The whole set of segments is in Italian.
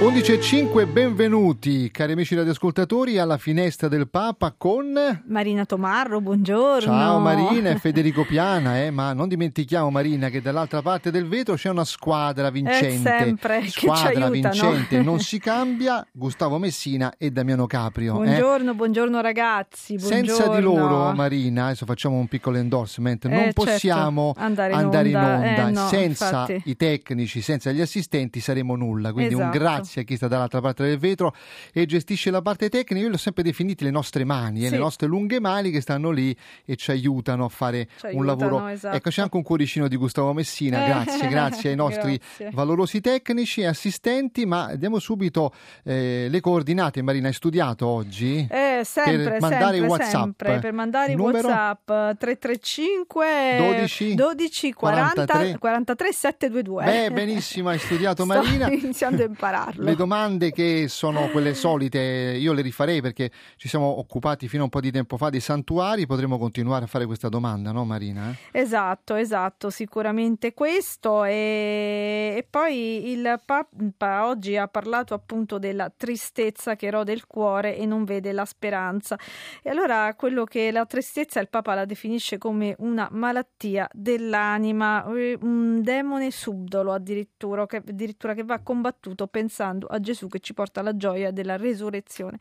11.05, benvenuti cari amici radioascoltatori alla finestra del Papa con Marina Tomarro, buongiorno. Ciao Marina e Federico Piana, eh, ma non dimentichiamo Marina che dall'altra parte del vetro c'è una squadra vincente. Eh, sempre, squadra vincente, non si cambia, Gustavo Messina e Damiano Caprio. Buongiorno, eh. buongiorno ragazzi. Buongiorno. Senza di loro Marina, adesso facciamo un piccolo endorsement, non eh, possiamo certo. andare in andare onda, in onda. Eh, no, senza infatti. i tecnici, senza gli assistenti saremo nulla, quindi Esatto. un grazie a chi sta dall'altra parte del vetro e gestisce la parte tecnica. Io li ho sempre definiti le nostre mani, eh, Sì. le nostre lunghe mani che stanno lì e ci aiutano a fare Ci un aiutano, lavoro. esatto. Ecco, c'è anche un cuoricino di Gustavo Messina. Eh, Grazie, grazie ai nostri grazie. valorosi tecnici e assistenti. Ma diamo subito eh, le coordinate. Marina, hai studiato oggi? Eh, sempre, Per mandare sempre, WhatsApp. sempre, per mandare Numero? WhatsApp 335 12 12 40 43 43 722. Beh, benissimo, hai studiato Sto Marina. iniziando a impararlo. Le domande che sono quelle solite, io le rifarei perché ci siamo occupati fino a un po' di tempo fa dei santuari, potremmo continuare a fare questa domanda, no Marina? Esatto, esatto, sicuramente questo. E, e poi il Papa oggi ha parlato appunto della tristezza che rode il cuore e non vede la speranza. E allora quello che la tristezza il Papa la definisce come una malattia dell'anima, eh, un demone subdolo addirittura che, addirittura che va combattuto pensando a Gesù che ci porta la gioia della resurrezione.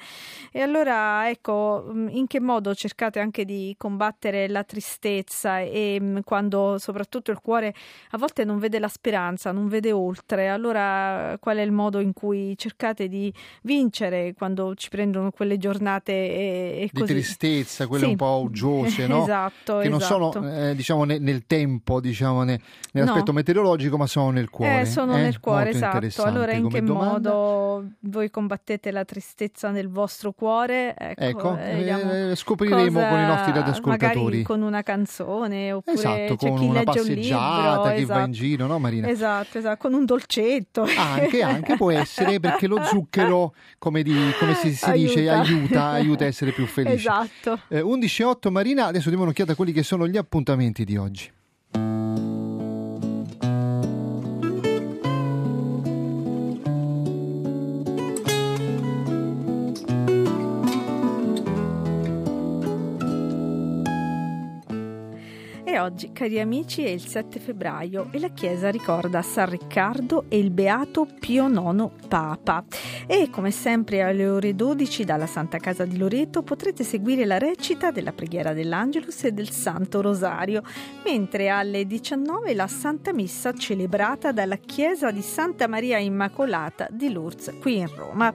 E allora ecco mh, in che modo cercate anche di combattere la tristezza e mh, quando soprattutto il cuore a volte non vede la speranza, non vede oltre, allora qual è il modo in cui cercate di vincere quando ci prendono quelle giornate e, e Di così? tristezza, quelle Sì. un po' uggiose, no? Esatto, che non esatto. sono eh, diciamo ne- nel tempo, diciamo ne- nell'aspetto No. meteorologico, ma sono nel cuore. Eh, sono eh? nel cuore, Molto esatto. Allora in che domanda. Modo voi combattete la tristezza nel vostro cuore? Ecco, Ecco, eh, vediamo eh, scopriremo con i nostri radioascoltatori. Magari con una canzone oppure Esatto, c'è con chi una legge un passeggiata, libro, chi esatto. va in giro, no Marina? Esatto, esatto, con un dolcetto. Anche, anche può essere perché lo zucchero, come, di- come si, si dice, Aiuta. aiuta, aiuta a essere più felici. Esatto. Eh, 11.08 Marina, adesso diamo un'occhiata a quelli che sono gli appuntamenti di oggi. Oggi, cari amici, è il 7 febbraio e la Chiesa ricorda San Riccardo e il Beato Pio IX Papa. E come sempre alle ore 12 dalla Santa Casa di Loreto potrete seguire la recita della preghiera dell'Angelus e del Santo Rosario, mentre alle 19 la Santa Messa celebrata dalla Chiesa di Santa Maria Immacolata di Lourdes qui in Roma.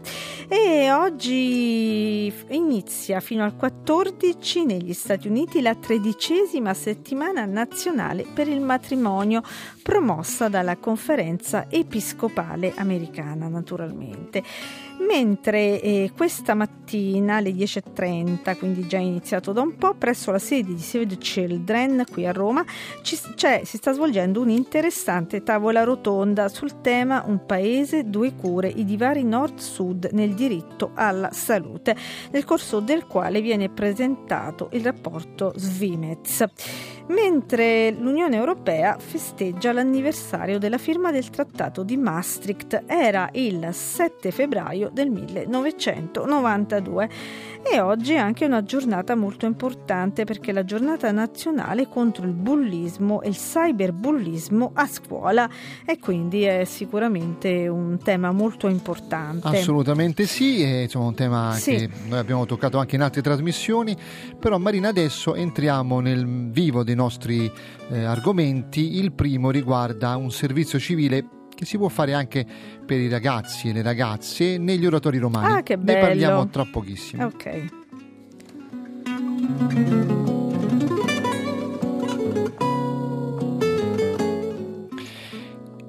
E oggi inizia fino al 14 negli Stati Uniti la tredicesima settimana nazionale per il matrimonio promossa dalla conferenza episcopale americana naturalmente. Mentre eh, questa mattina alle 10.30, quindi già iniziato da un po', presso la sede di Save the Children qui a Roma ci- si sta svolgendo un'interessante tavola rotonda sul tema Un paese, due cure, i divari nord-sud nel diritto alla salute, nel corso del quale viene presentato il rapporto Svimez. Mentre l'Unione Europea festeggia l'anniversario della firma del Trattato di Maastricht, era il 7 febbraio del 1992 e oggi è anche una giornata molto importante perché è la giornata nazionale contro il bullismo e il cyberbullismo a scuola e quindi è sicuramente un tema molto importante. Assolutamente sì, è insomma un tema Sì. che noi abbiamo toccato anche in altre trasmissioni, però Marina adesso entriamo nel vivo dei nostri eh, argomenti. Il primo riguarda un servizio civile che si può fare anche per i ragazzi e le ragazze negli oratori romani. Ah, che Ne bello. parliamo tra pochissimo. Ok.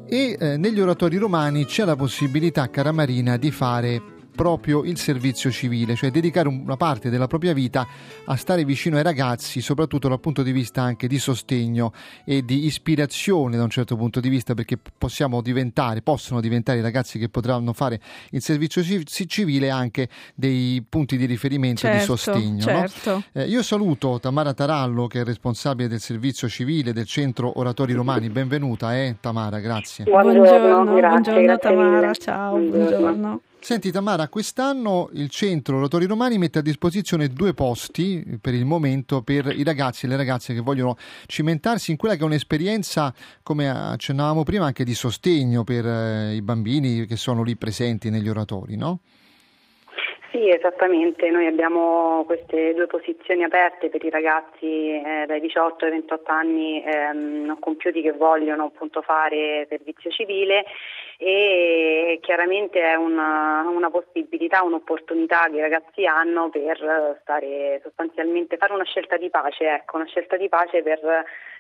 E eh, negli oratori romani c'è la possibilità, cara Marina, di fare proprio il servizio civile, cioè dedicare una parte della propria vita a stare vicino ai ragazzi, soprattutto dal punto di vista anche di sostegno e di ispirazione da un certo punto di vista, perché possiamo diventare, possono diventare i ragazzi che potranno fare il servizio civile anche dei punti di riferimento certo, di sostegno. Certo. No? Eh, io saluto Tamara Tarallo, che è responsabile del servizio civile del Centro Oratori Romani. Benvenuta, eh, Tamara, grazie. Buongiorno, buongiorno, grazie, buongiorno grazie Tamara, mille. ciao, buongiorno. buongiorno. Senti Tamara, quest'anno il centro Oratori Romani mette a disposizione due posti per il momento per i ragazzi e le ragazze che vogliono cimentarsi in quella che è un'esperienza, come accennavamo prima, anche di sostegno per eh, i bambini che sono lì presenti negli oratori, no? Sì, esattamente, noi abbiamo queste due posizioni aperte per i ragazzi eh, dai 18 ai 28 anni ehm, non compiuti che vogliono appunto fare servizio civile e chiaramente è una, una, possibilità, un'opportunità che i ragazzi hanno per stare sostanzialmente, fare una scelta di pace, ecco, una scelta di pace per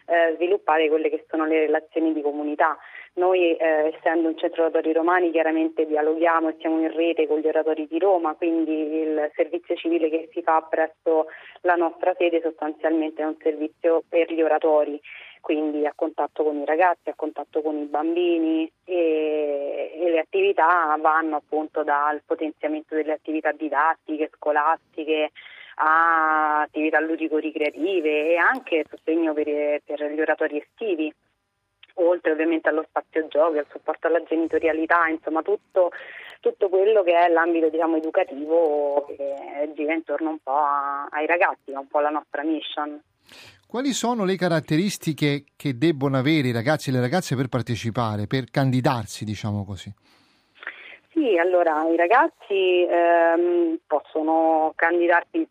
eh, sviluppare quelle che sono le relazioni di comunità. Noi eh, essendo un centro oratori romani chiaramente dialoghiamo e siamo in rete con gli oratori di Roma, quindi il servizio civile che si fa presso la nostra sede sostanzialmente è un servizio per gli oratori quindi a contatto con i ragazzi, a contatto con i bambini e, e, le attività vanno appunto dal potenziamento delle attività didattiche, scolastiche a attività ludico-ricreative e anche sostegno per, per gli oratori estivi oltre ovviamente allo spazio giochi, al supporto alla genitorialità, insomma tutto, tutto quello che è l'ambito diciamo, educativo che gira intorno un po' a, ai ragazzi, un po' la nostra mission. Quali sono le caratteristiche che debbono avere i ragazzi e le ragazze per partecipare, per candidarsi, diciamo così? Sì, allora i ragazzi ehm, possono candidarsi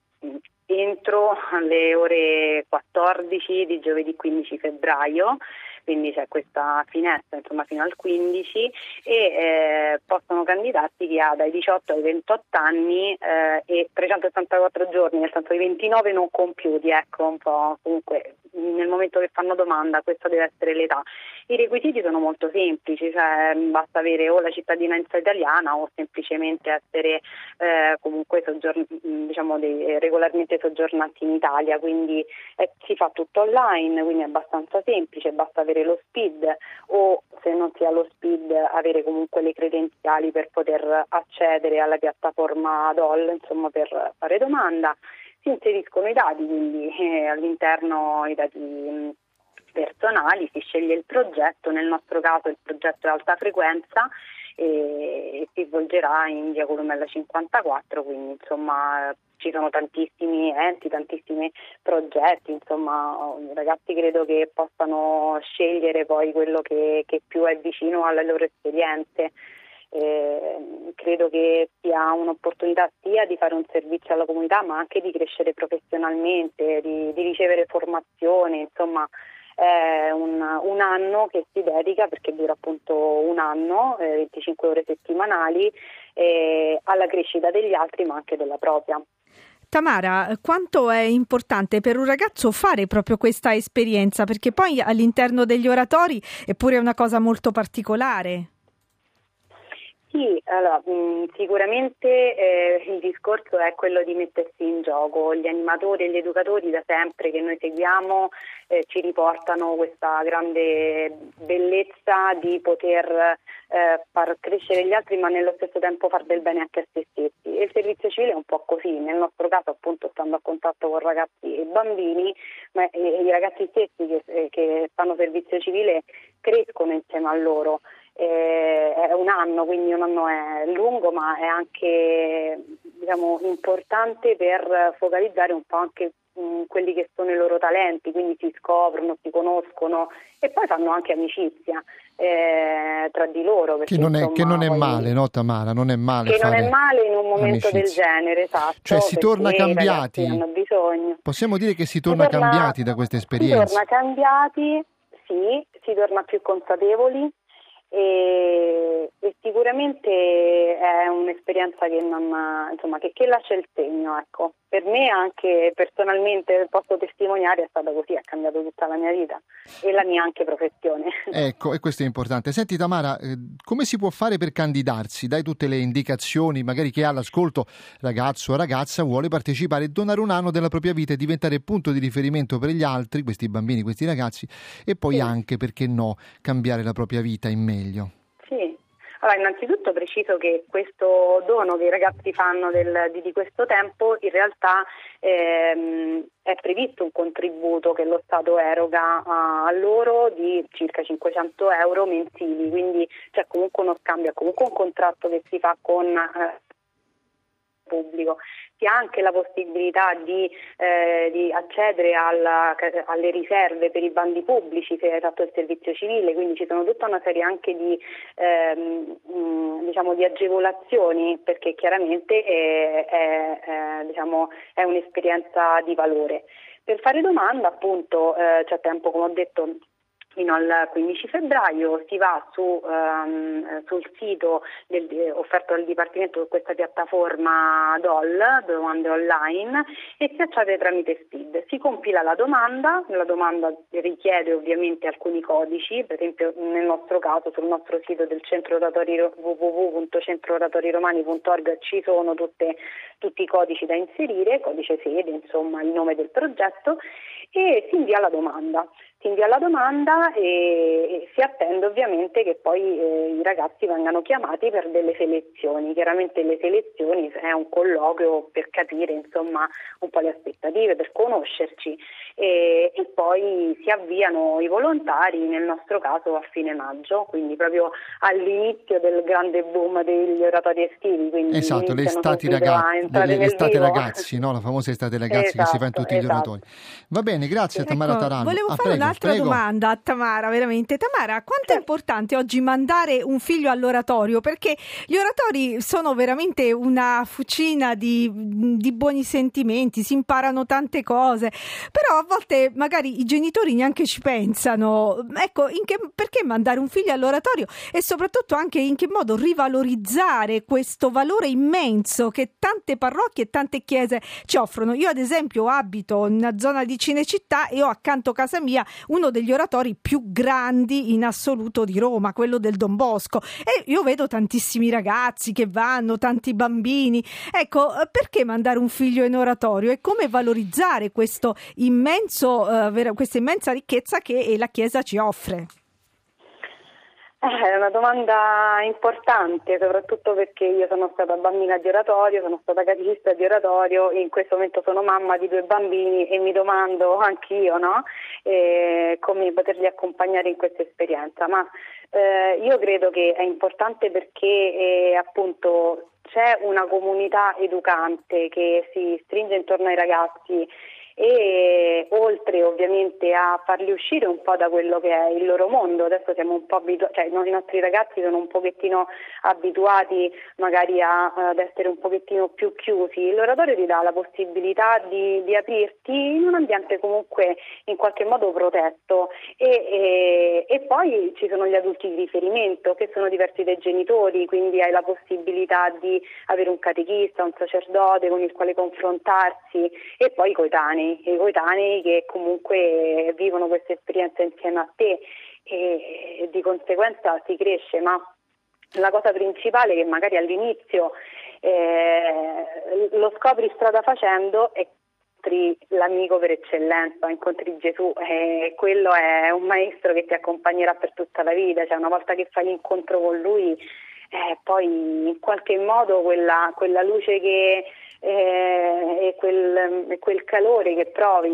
entro le ore 14 di giovedì 15 febbraio quindi c'è questa finestra insomma, fino al 15 e eh, possono candidarsi chi ha dai 18 ai 28 anni eh, e 364 giorni, nel senso i 29 non compiuti, ecco un po' comunque nel momento che fanno domanda questa deve essere l'età. I requisiti sono molto semplici, cioè basta avere o la cittadinanza italiana o semplicemente essere eh, comunque soggiorn- diciamo dei, regolarmente soggiornanti in Italia, quindi eh, si fa tutto online, quindi è abbastanza semplice, basta avere lo SPID o se non si ha lo SPID avere comunque le credenziali per poter accedere alla piattaforma DOL, insomma per fare domanda. Si inseriscono i dati, quindi eh, all'interno i dati mh, personali, si sceglie il progetto, nel nostro caso il progetto è alta frequenza e, si svolgerà in via Columella 54, quindi insomma ci sono tantissimi enti, tantissimi progetti, insomma i ragazzi credo che possano scegliere poi quello che, che più è vicino alle loro esperienze. Eh, credo che sia un'opportunità sia di fare un servizio alla comunità ma anche di crescere professionalmente, di, di ricevere formazione, insomma è un, un, anno che si dedica, perché dura appunto un anno, eh, 25 ore settimanali, eh, alla crescita degli altri ma anche della propria. Tamara, quanto è importante per un ragazzo fare proprio questa esperienza? Perché poi all'interno degli oratori è pure una cosa molto particolare. Sì, allora, mm, sicuramente eh, il discorso è quello di mettersi in gioco. Gli animatori e gli educatori da sempre che noi seguiamo eh, ci riportano questa grande bellezza di poter eh, far crescere gli altri ma nello stesso tempo far del bene anche a se stessi. E il servizio civile è un po' così, nel nostro caso appunto stando a contatto con ragazzi e bambini, ma i ragazzi stessi che, eh, che fanno servizio civile crescono insieme a loro eh, è un anno, quindi un anno è lungo ma è anche diciamo, importante per focalizzare un po' anche mh, mm, quelli che sono i loro talenti, quindi si scoprono, si conoscono e poi fanno anche amicizia eh, tra di loro. Perché, che, non è, insomma, che non è male, no Tamara? Non è male. Che non è male in un momento amicizia. del genere, esatto. Cioè si torna cambiati. Possiamo dire che si torna, si torna cambiati da questa esperienza. Si torna cambiati, sì, si torna più consapevoli e, e, sicuramente è un'esperienza che, non, insomma, che, che lascia il segno. Ecco. Per me anche personalmente posso testimoniare è stata così, ha cambiato tutta la mia vita e la mia anche professione. Ecco, e questo è importante. Senti Tamara, eh, come si può fare per candidarsi? Dai tutte le indicazioni, magari chi ha all'ascolto, ragazzo o ragazza, vuole partecipare e donare un anno della propria vita e diventare punto di riferimento per gli altri, questi bambini, questi ragazzi, e poi sì. anche, perché no, cambiare la propria vita in meglio. Sì, allora, innanzitutto preciso che questo dono che i ragazzi fanno del, di, di, questo tempo in realtà ehm, è previsto un contributo che lo Stato eroga a, a, loro di circa 500 euro mensili, quindi c'è comunque uno scambio, comunque un contratto che si fa con eh, pubblico si ha anche la possibilità di, eh, di accedere alla, alle riserve per i bandi pubblici se hai fatto il servizio civile, quindi ci sono tutta una serie anche di, ehm, diciamo, di agevolazioni perché chiaramente è, è, è, diciamo, è, un'esperienza di valore. Per fare domanda appunto eh, c'è tempo come ho detto fino al 15 febbraio si va su, um, sul sito del, offerto dal Dipartimento su questa piattaforma DOL, domande online, e si accede tramite SPID. Si compila la domanda, la domanda richiede ovviamente alcuni codici, per esempio nel nostro caso sul nostro sito del centro www.centrooratoriromani.org ci sono tutte, tutti i codici da inserire, codice sede, insomma il nome del progetto, e si invia la domanda si invia la domanda e, si attende ovviamente che poi eh, i ragazzi vengano chiamati per delle selezioni. Chiaramente le selezioni è un colloquio per capire insomma, un po' le aspettative, per conoscerci e, e, poi si avviano i volontari, nel nostro caso a fine maggio, quindi proprio all'inizio del grande boom degli oratori estivi. Esatto, l'estate, ragazzi, l'estate ragazzi, no? la famosa estate ragazzi esatto, che si fa in esatto, tutti esatto. gli oratori. Va bene, grazie a Tamara ecco, Tarano. Volevo ah, fare prego, un'altra prego. domanda a Tamara, veramente. Tamara, quanto è importante oggi mandare un figlio all'oratorio? Perché gli oratori sono veramente una fucina di, di buoni sentimenti, si imparano tante cose, però a volte magari i genitori neanche ci pensano. Ecco, che, perché mandare un figlio all'oratorio e soprattutto anche in che modo rivalorizzare questo valore immenso che tante parrocchie e tante chiese ci offrono. Io ad esempio abito in una zona di Cinecittà e ho accanto a casa mia uno degli oratori più grandi in assoluto di Roma, quello del Don Bosco e io vedo tantissimi ragazzi che vanno, tanti bambini. Ecco, perché mandare un figlio in oratorio e come valorizzare immenso, eh, questa immensa ricchezza che la Chiesa ci offre? Eh, è una domanda importante, soprattutto perché io sono stata bambina di oratorio, sono stata catechista di oratorio, in questo momento sono mamma di due bambini e mi domando anch'io no? eh, come poterli accompagnare in questa esperienza. Ma eh, io credo che è importante perché eh, appunto c'è una comunità educante che si stringe intorno ai ragazzi e oltre ovviamente a farli uscire un po' da quello che è il loro mondo, adesso siamo un po' abituati, cioè i nostri ragazzi sono un pochettino abituati magari a, ad essere un pochettino più chiusi, l'oratorio ti dà la possibilità di, di aprirti in un ambiente comunque in qualche modo protetto. E, e, e poi ci sono gli adulti di riferimento che sono diversi dai genitori, quindi hai la possibilità di avere un catechista, un sacerdote con il quale confrontarsi e poi i coetanei coetanei, i coetanei che comunque vivono questa esperienza insieme a te e di conseguenza si cresce, ma la cosa principale che magari all'inizio eh, lo scopri strada facendo è l'amico per eccellenza, incontri Gesù e quello è un maestro che ti accompagnerà per tutta la vita, cioè una volta che fai l'incontro con lui eh, poi in qualche modo quella, quella luce che eh, e, quel, quel, calore che provi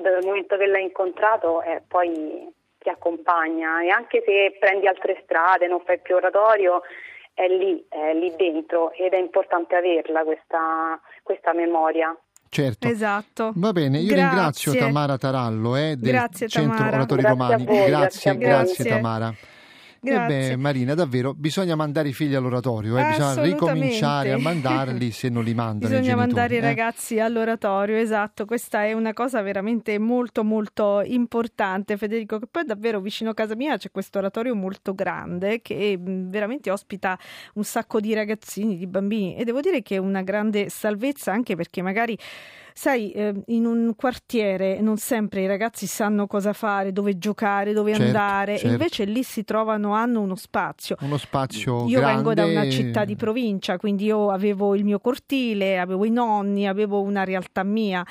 dal momento che l'hai incontrato eh, poi ti accompagna e anche se prendi altre strade, non fai più oratorio, è lì, è lì dentro ed è importante averla questa, questa memoria. Certo. Esatto. Va bene, io grazie. ringrazio Tamara Tarallo eh, del grazie, Centro Tamara. Oratori grazie Romani. Voi, grazie, grazie, grazie Tamara. Grazie. Eh beh, Marina, davvero, bisogna mandare i figli all'oratorio, eh? bisogna ricominciare a mandarli se non li mandano Bisogna i mandare i eh? ragazzi all'oratorio, esatto, questa è una cosa veramente molto molto importante, Federico, che poi davvero vicino a casa mia c'è questo oratorio molto grande che veramente ospita un sacco di ragazzini, di bambini e devo dire che è una grande salvezza anche perché magari sai, eh, in un quartiere non sempre i ragazzi sanno cosa fare, dove giocare, dove certo, andare, certo. invece lì si trovano, hanno uno spazio. Uno spazio Io grande... vengo da una città di provincia, quindi io avevo il mio cortile, avevo i nonni, avevo una realtà mia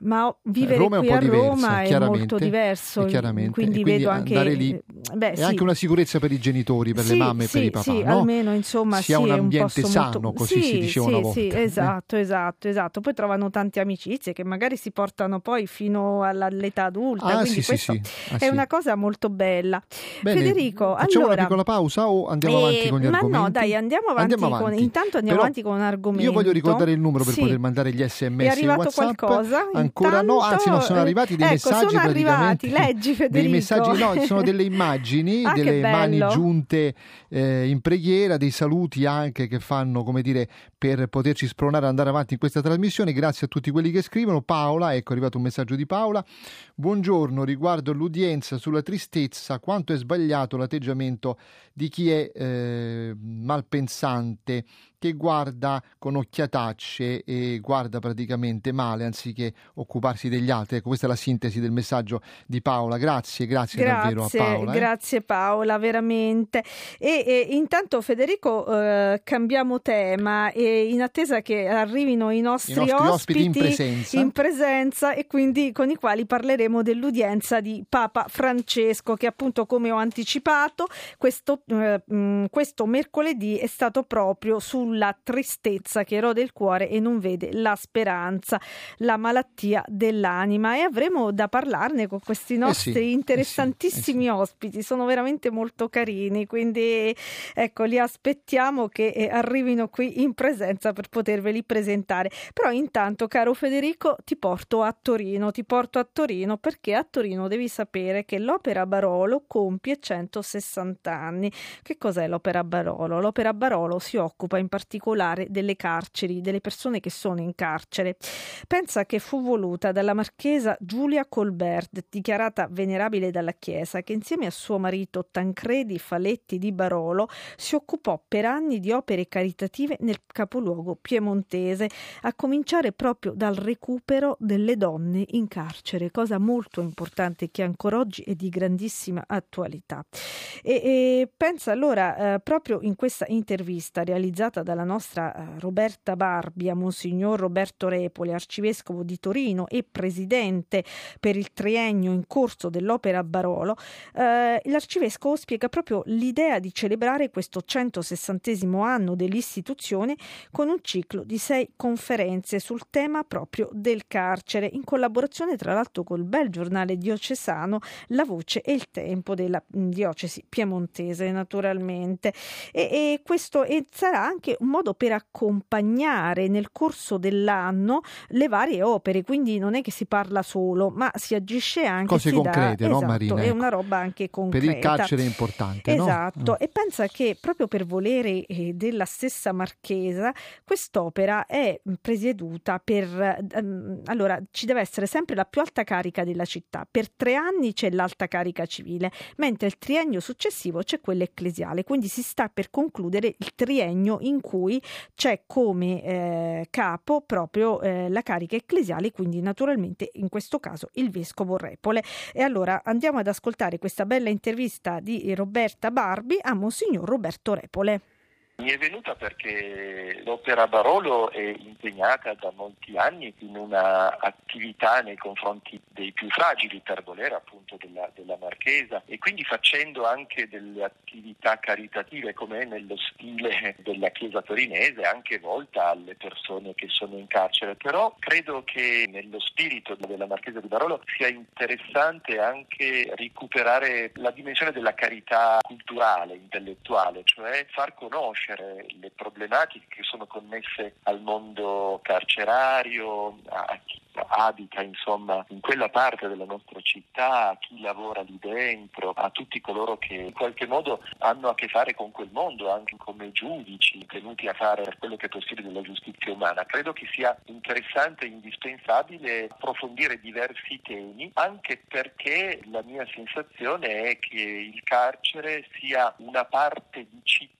ma vivere Roma qui a Roma è molto diverso, quindi, quindi, vedo anche lì beh, è sì. anche una sicurezza per i genitori, per sì, le mamme e sì, per i papà, sì, no? almeno insomma sia un ambiente un sano, molto... così si diceva una volta. Sì, eh? esatto, esatto, esatto. Poi trovano tante amicizie che magari si portano poi fino all'età adulta, ah, quindi sì, questo ah, è una cosa molto bella. Bene, Federico, facciamo allora... una piccola pausa o andiamo eh, avanti con gli ma argomenti? no, dai, andiamo avanti, andiamo avanti. Con... intanto andiamo Però avanti con un argomento. Io voglio ricordare il numero per poter mandare gli sms è arrivato WhatsApp. qualcosa? Ancora Intanto... no, anzi non sono arrivati dei ecco, messaggi sono arrivati, leggi Federico. Dei messaggi, no, sono delle immagini, ah, delle mani giunte eh, in preghiera, dei saluti anche che fanno, come dire, per poterci spronare ad andare avanti in questa trasmissione. Grazie a tutti quelli che scrivono. Paola, ecco, è arrivato un messaggio di Paola. Buongiorno, riguardo l'udienza sulla tristezza, quanto è sbagliato l'atteggiamento di chi è eh, malpensante che guarda con occhiatacce e guarda praticamente male anziché occuparsi degli altri. Ecco, questa è la sintesi del messaggio di Paola. Grazie, grazie, grazie davvero a Paola. Eh. Grazie Paola, veramente. E, e intanto Federico eh, cambiamo tema e in attesa che arrivino i nostri, I nostri ospiti, ospiti in, presenza. in presenza e quindi con i quali parleremo dell'udienza di Papa Francesco che appunto come ho anticipato questo, eh, questo mercoledì è stato proprio sul la tristezza che erode il cuore e non vede la speranza, la malattia dell'anima e avremo da parlarne con questi nostri eh sì, interessantissimi eh sì, eh sì. ospiti, sono veramente molto carini, quindi ecco li aspettiamo che eh, arrivino qui in presenza per poterveli presentare. Però intanto caro Federico ti porto a Torino, ti porto a Torino perché a Torino devi sapere che l'Opera Barolo compie 160 anni. Che cos'è l'Opera Barolo? L'Opera Barolo si occupa in particolare delle carceri, delle persone che sono in carcere. Pensa che fu voluta dalla marchesa Giulia Colbert, dichiarata venerabile dalla Chiesa, che insieme a suo marito Tancredi Faletti di Barolo si occupò per anni di opere caritative nel capoluogo piemontese, a cominciare proprio dal recupero delle donne in carcere, cosa molto importante che ancora oggi è di grandissima attualità. E, e pensa allora eh, proprio in questa intervista realizzata dalla nostra eh, Roberta Barbi a Monsignor Roberto Repoli, arcivescovo di Torino e presidente per il triennio in corso dell'Opera Barolo, eh, l'arcivescovo spiega proprio l'idea di celebrare questo 160 anno dell'istituzione con un ciclo di sei conferenze sul tema proprio del carcere, in collaborazione tra l'altro col bel giornale diocesano La Voce e il Tempo della diocesi piemontese, naturalmente. E, e questo e sarà anche un modo per accompagnare nel corso dell'anno le varie opere, quindi non è che si parla solo, ma si agisce anche cose concrete, dà, no esatto, Marina? È una roba anche concreta. Per il carcere è importante, esatto. No? E pensa che proprio per volere eh, della stessa Marchesa, quest'opera è presieduta per ehm, allora ci deve essere sempre la più alta carica della città. Per tre anni c'è l'alta carica civile, mentre il triennio successivo c'è quella ecclesiale. Quindi si sta per concludere il triennio in cui c'è come eh, capo proprio eh, la carica ecclesiale, quindi naturalmente in questo caso il vescovo Repole. E allora andiamo ad ascoltare questa bella intervista di Roberta Barbi a Monsignor Roberto Repole. Mi è venuta perché l'Opera Barolo è impegnata da molti anni in una attività nei confronti dei più fragili, per volere appunto della, della Marchesa, e quindi facendo anche delle attività caritative come è nello stile della Chiesa torinese, anche volta alle persone che sono in carcere. Però credo che nello spirito della Marchesa di Barolo sia interessante anche recuperare la dimensione della carità culturale, intellettuale, cioè far conoscere conoscere le problematiche che sono connesse al mondo carcerario, a chi abita insomma in quella parte della nostra città, a chi lavora lì dentro, a tutti coloro che in qualche modo hanno a che fare con quel mondo, anche come giudici tenuti a fare quello che è possibile della giustizia umana. Credo che sia interessante e indispensabile approfondire diversi temi, anche perché la mia sensazione è che il carcere sia una parte di città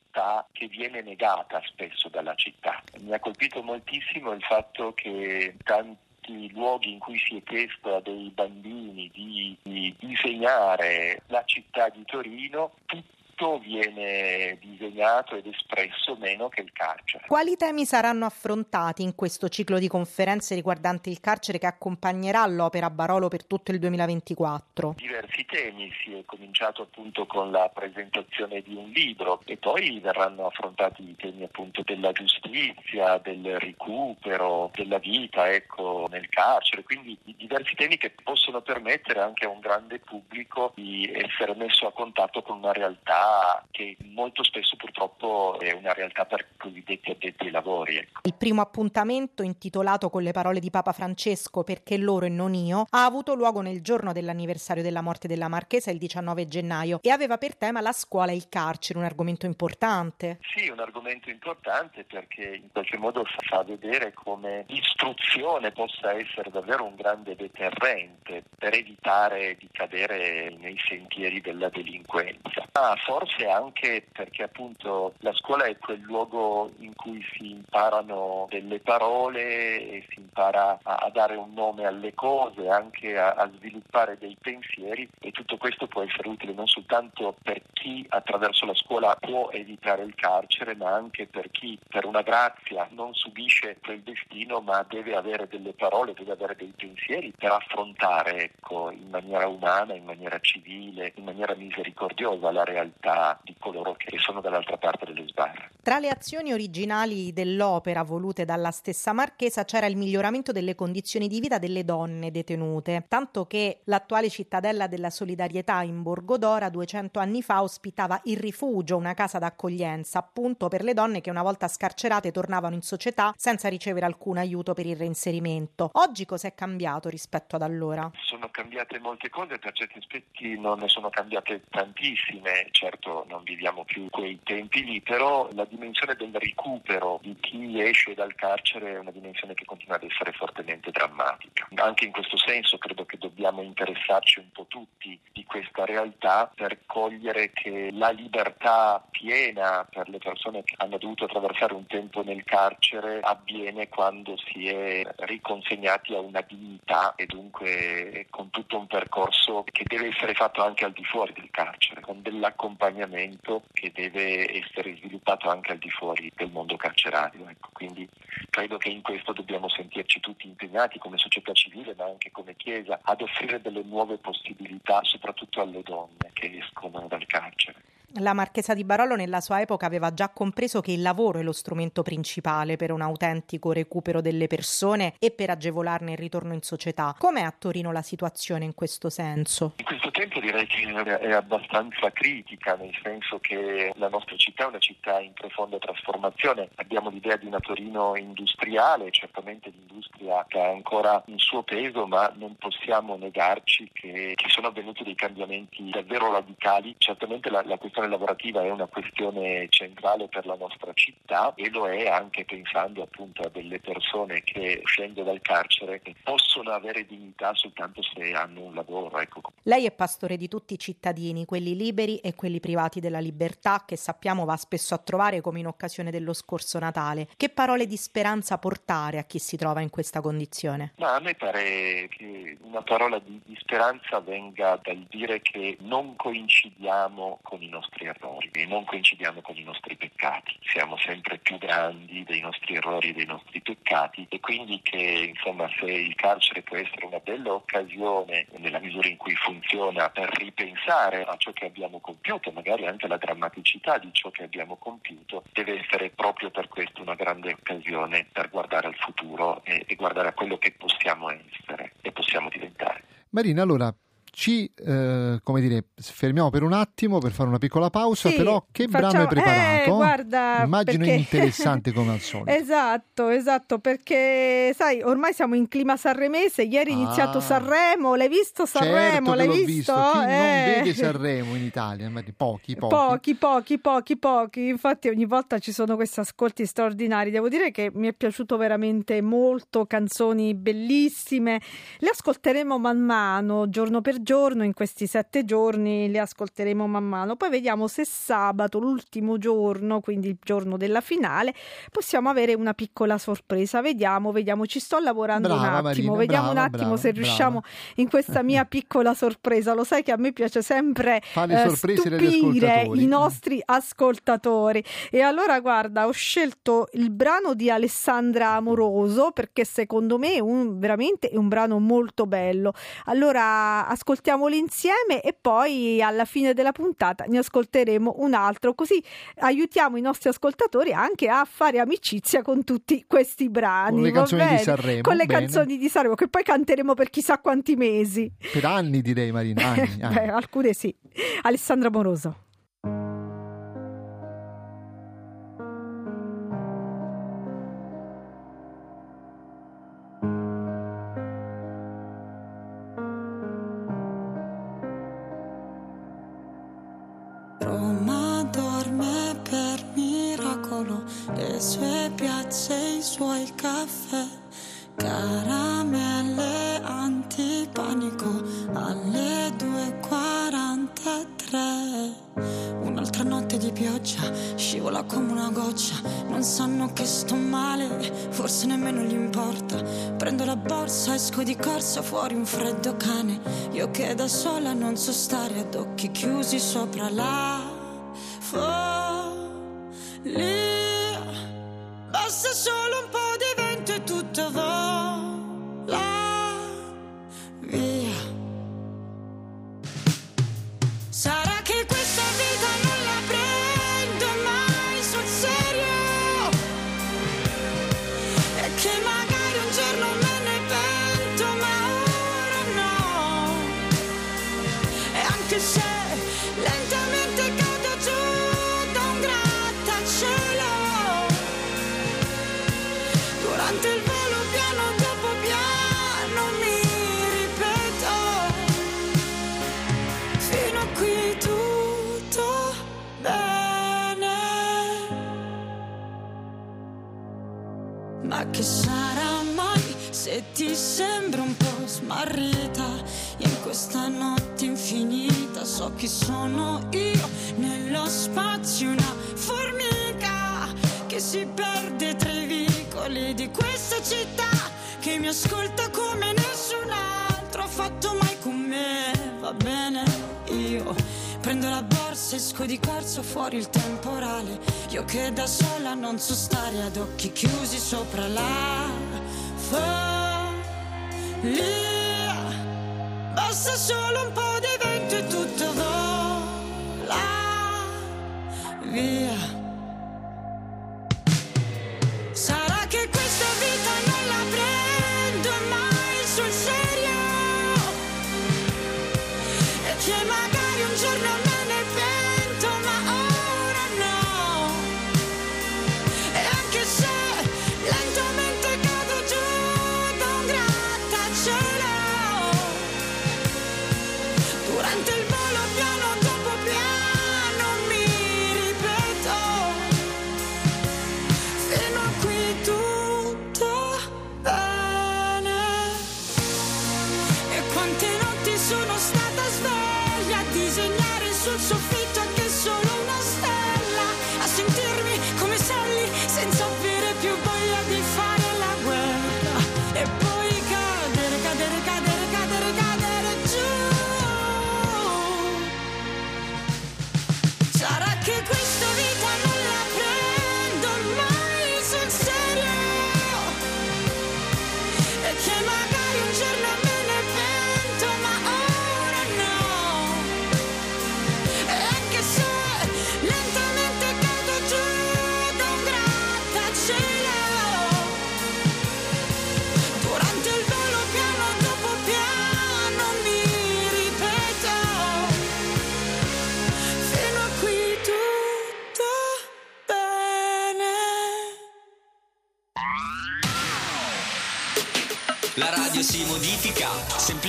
che viene negata spesso dalla città. Mi ha colpito moltissimo il fatto che tanti luoghi in cui si è chiesto a dei bambini di, di disegnare la città di Torino, tutti tutto viene disegnato ed espresso meno che il carcere. Quali temi saranno affrontati in questo ciclo di conferenze riguardanti il carcere che accompagnerà l'opera Barolo per tutto il 2024? Diversi temi, si è cominciato appunto con la presentazione di un libro e poi verranno affrontati i temi appunto della giustizia, del recupero, della vita ecco, nel carcere, quindi diversi temi che possono permettere anche a un grande pubblico di essere messo a contatto con una realtà che molto spesso purtroppo è una realtà per cosiddetti addetti ai lavori. Ecco. Il primo appuntamento, intitolato con le parole di Papa Francesco Perché loro e non io, ha avuto luogo nel giorno dell'anniversario della morte della Marchesa, il 19 gennaio, e aveva per tema la scuola e il carcere, un argomento importante. Sì, un argomento importante perché in qualche modo fa vedere come l'istruzione possa essere davvero un grande deterrente per evitare di cadere nei sentieri della delinquenza. Ah, forse anche perché appunto la scuola è quel luogo in cui si imparano delle parole e si impara a, a dare un nome alle cose, anche a, a, sviluppare dei pensieri. E tutto questo può essere utile non soltanto per chi attraverso la scuola può evitare il carcere, ma anche per chi per una grazia non subisce quel destino ma deve avere delle parole, deve avere dei pensieri per affrontare ecco, in maniera umana, in maniera civile, in maniera misericordiosa la realtà realtà di coloro che sono dall'altra parte delle sbarre. Tra le azioni originali dell'opera volute dalla stessa Marchesa c'era il miglioramento delle condizioni di vita delle donne detenute, tanto che l'attuale cittadella della solidarietà in Borgodora 200 anni fa ospitava il rifugio, una casa d'accoglienza appunto per le donne che una volta scarcerate tornavano in società senza ricevere alcun aiuto per il reinserimento. Oggi cos'è cambiato rispetto ad allora? Sono cambiate molte cose, per certi aspetti non ne sono cambiate tantissime, certo non viviamo più quei tempi lì, però la dimensione del recupero di chi esce dal carcere è una dimensione che continua ad essere fortemente drammatica. Anche in questo senso credo che dobbiamo interessarci un po' tutti di questa realtà per cogliere che la libertà piena per le persone che hanno dovuto attraversare un tempo nel carcere avviene quando si è riconsegnati a una dignità e dunque con tutto un percorso che deve essere fatto anche al di fuori del carcere, con dell'accompagnamento che deve essere sviluppato anche al di fuori del mondo carcerario. Ecco, quindi credo che in questo dobbiamo sentirci tutti impegnati come società civile ma anche come Chiesa ad offrire delle nuove possibilità soprattutto alle donne che escono dal carcere. La Marchesa di Barolo nella sua epoca aveva già compreso che il lavoro è lo strumento principale per un autentico recupero delle persone e per agevolarne il ritorno in società. Com'è a Torino la situazione in questo senso? In questo tempo direi che è abbastanza critica, nel senso che la nostra città è una città in profonda trasformazione. Abbiamo l'idea di una Torino industriale, certamente l'industria che ha ancora un suo peso, ma non possiamo negarci che, che sono avvenuti dei cambiamenti davvero radicali. Certamente la, la questione lavorativa è una questione centrale per la nostra città e lo è anche pensando appunto a delle persone che uscendo dal carcere possono avere dignità soltanto se hanno un lavoro. Ecco. Lei è pastore di tutti i cittadini, quelli liberi e quelli privati della libertà, che sappiamo va spesso a trovare come in occasione dello scorso Natale. Che parole di speranza portare a chi si trova in questa condizione? Ma a me pare che una parola di, di speranza venga dal dire che non coincidiamo con i nostri errori e non coincidiamo con i nostri peccati. Siamo sempre più grandi dei nostri errori e dei nostri peccati e quindi che insomma se il carcere può essere una bella occasione nella misura in cui funziona per ripensare a ciò che abbiamo compiuto, magari anche alla drammaticità di ciò che abbiamo compiuto, deve essere proprio per questo una grande occasione per guardare al futuro e, e guardare a quello che possiamo essere e possiamo diventare. Marina, allora ci eh, come dire, fermiamo per un attimo per fare una piccola pausa, Sì, però che facciamo- brano hai preparato? Eh, guarda, Immagino perché- interessante come al solito. Esatto, esatto, perché sai, ormai siamo in clima sanremese, ieri è iniziato Ah. Sanremo, l'hai visto Sanremo? certo l'hai visto? visto. Chi non Eh. vede Sanremo in Italia? Pochi, pochi. Pochi, pochi, pochi, pochi. Infatti ogni volta ci sono questi ascolti straordinari. Devo dire che mi è piaciuto veramente molto, canzoni bellissime. Le ascolteremo man mano, giorno per giorno, in questi sette giorni le ascolteremo man mano. Poi vediamo se sabato, l'ultimo giorno, quindi il giorno della finale, possiamo avere una piccola sorpresa. Vediamo, vediamo, ci sto lavorando Brava, un attimo. Marina, vediamo un brava, attimo brava, se riusciamo in questa mia piccola sorpresa. Lo sai che a me piace sempre eh, stupire i nostri ascoltatori. E allora, guarda, ho scelto il brano di Alessandra Amoroso perché secondo me è un, veramente è un brano molto bello. Allora, ascoltiamolo insieme e poi alla fine della puntata ne ascolteremo un altro, così aiutiamo i nostri ascoltatori anche a fare amicizia con tutti questi brani. Con le canzoni di bene? Sanremo, Con le bene. canzoni di Sanremo, che poi canteremo per chissà quanti mesi. Per anni direi Marina, anni, anni. Beh, alcune sì. Alessandra Amoroso. Sue piazze, i suoi caffè, caramelle antipanico alle 2.43. Un'altra notte di pioggia, scivola come una goccia, non sanno che sto male, forse nemmeno gli importa. Prendo la borsa, esco di corsa fuori un freddo cane, io che da sola non so stare ad occhi chiusi sopra la follia. Basta solo un po' di città che mi ascolta come nessun altro ha fatto mai con me. Va bene, io prendo la borsa, esco di corso fuori il temporale. Io che da sola non so stare ad occhi chiusi sopra la follia. Basta solo un po' di vento e tutto vola via.